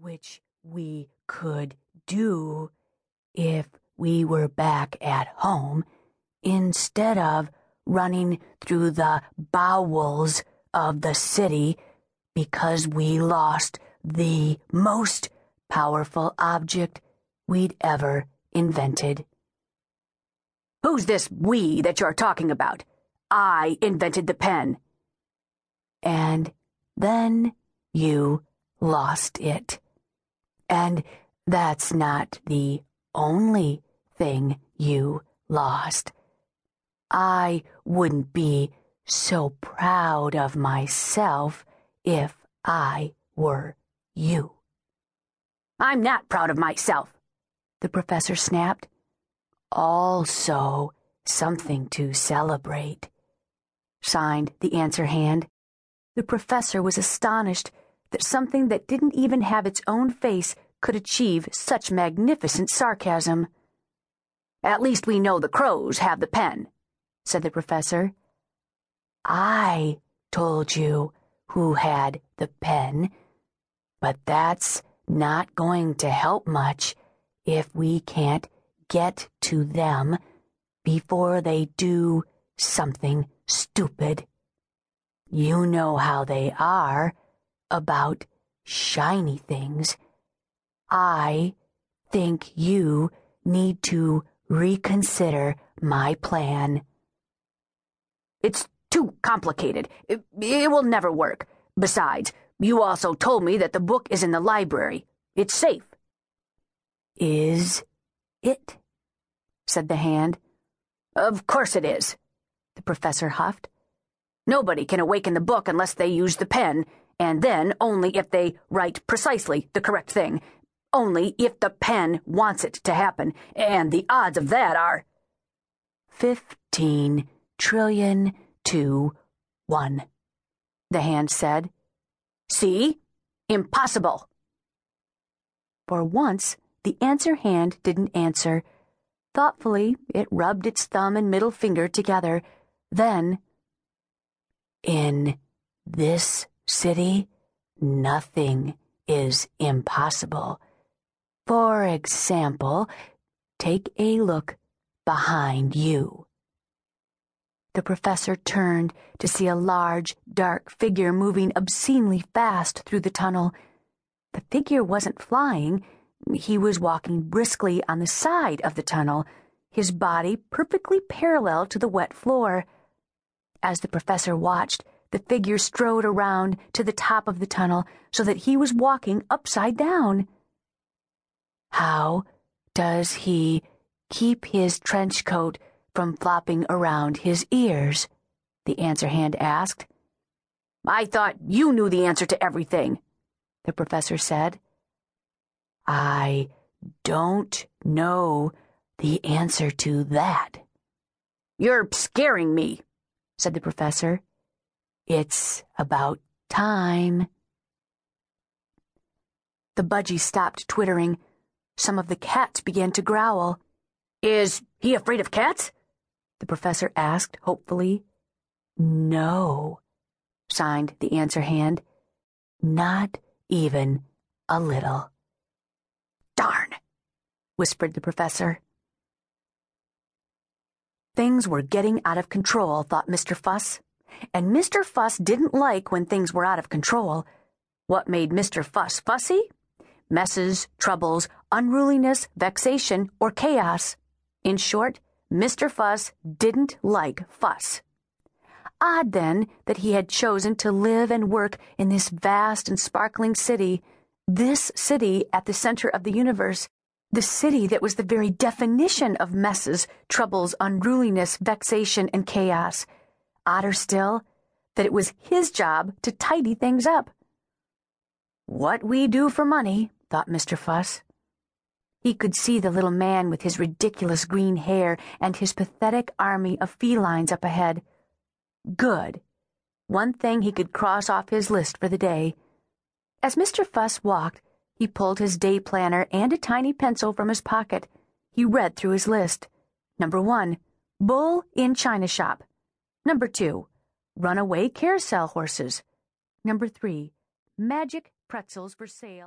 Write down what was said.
which we could do if we were back at home instead of running through the bowels of the city because we lost the most powerful object we'd ever invented. Who's this we that you're talking about? I invented the pen. And then you lost it. And that's not the only thing you lost. I wouldn't be so proud of myself if I were you. I'm not proud of myself, the professor snapped. Also, something to celebrate. Signed the answer hand. The professor was astonished that something that didn't even have its own face could achieve such magnificent sarcasm. At least we know the crows have the pen, said the professor. I told you who had the pen, but that's not going to help much if we can't get to them before they do something stupid. You know how they are about shiny things. I think you need to reconsider my plan. It's too complicated. It, it, will never work. Besides, you also told me that the book is in the library. It's safe. Is it? said the hand. Of course it is, the professor huffed. Nobody can awaken the book unless they use the pen, and then only if they write precisely the correct thing. Only if the pen wants it to happen, and the odds of that are. Fifteen trillion to one, the hand said. See? Impossible. For once, the answer hand didn't answer. Thoughtfully, it rubbed its thumb and middle finger together. Then, in this city, nothing is impossible. For example, take a look behind you. The professor turned to see a large, dark figure moving obscenely fast through the tunnel. The figure wasn't flying, he was walking briskly on the side of the tunnel, his body perfectly parallel to the wet floor. As the professor watched, the figure strode around to the top of the tunnel so that he was walking upside down. How does he keep his trench coat from flopping around his ears? The answer hand asked. I thought you knew the answer to everything, the professor said. I don't know the answer to that. You're scaring me, said the professor. It's about time. The budgie stopped twittering. Some of the cats began to growl. Is he afraid of cats? The professor asked hopefully. No, signed the answer hand. Not even a little. Darn, whispered the professor. Things were getting out of control, thought Mr. Fuss. And Mr. Fuss didn't like when things were out of control. What made Mr. Fuss fussy? Messes, troubles, unruliness, vexation, or chaos. In short, Mr. Fuss didn't like fuss. Odd, then, that he had chosen to live and work in this vast and sparkling city, this city at the center of the universe, the city that was the very definition of messes, troubles, unruliness, vexation, and chaos. Odder still, that it was his job to tidy things up. What we do for money, thought Mr. Fuss. He could see the little man with his ridiculous green hair and his pathetic army of felines up ahead. Good. One thing he could cross off his list for the day. As Mr. Fuss walked, he pulled his day planner and a tiny pencil from his pocket. He read through his list. Number one, bull in china shop. Number two, runaway carousel horses. Number three, magic pretzels for sale.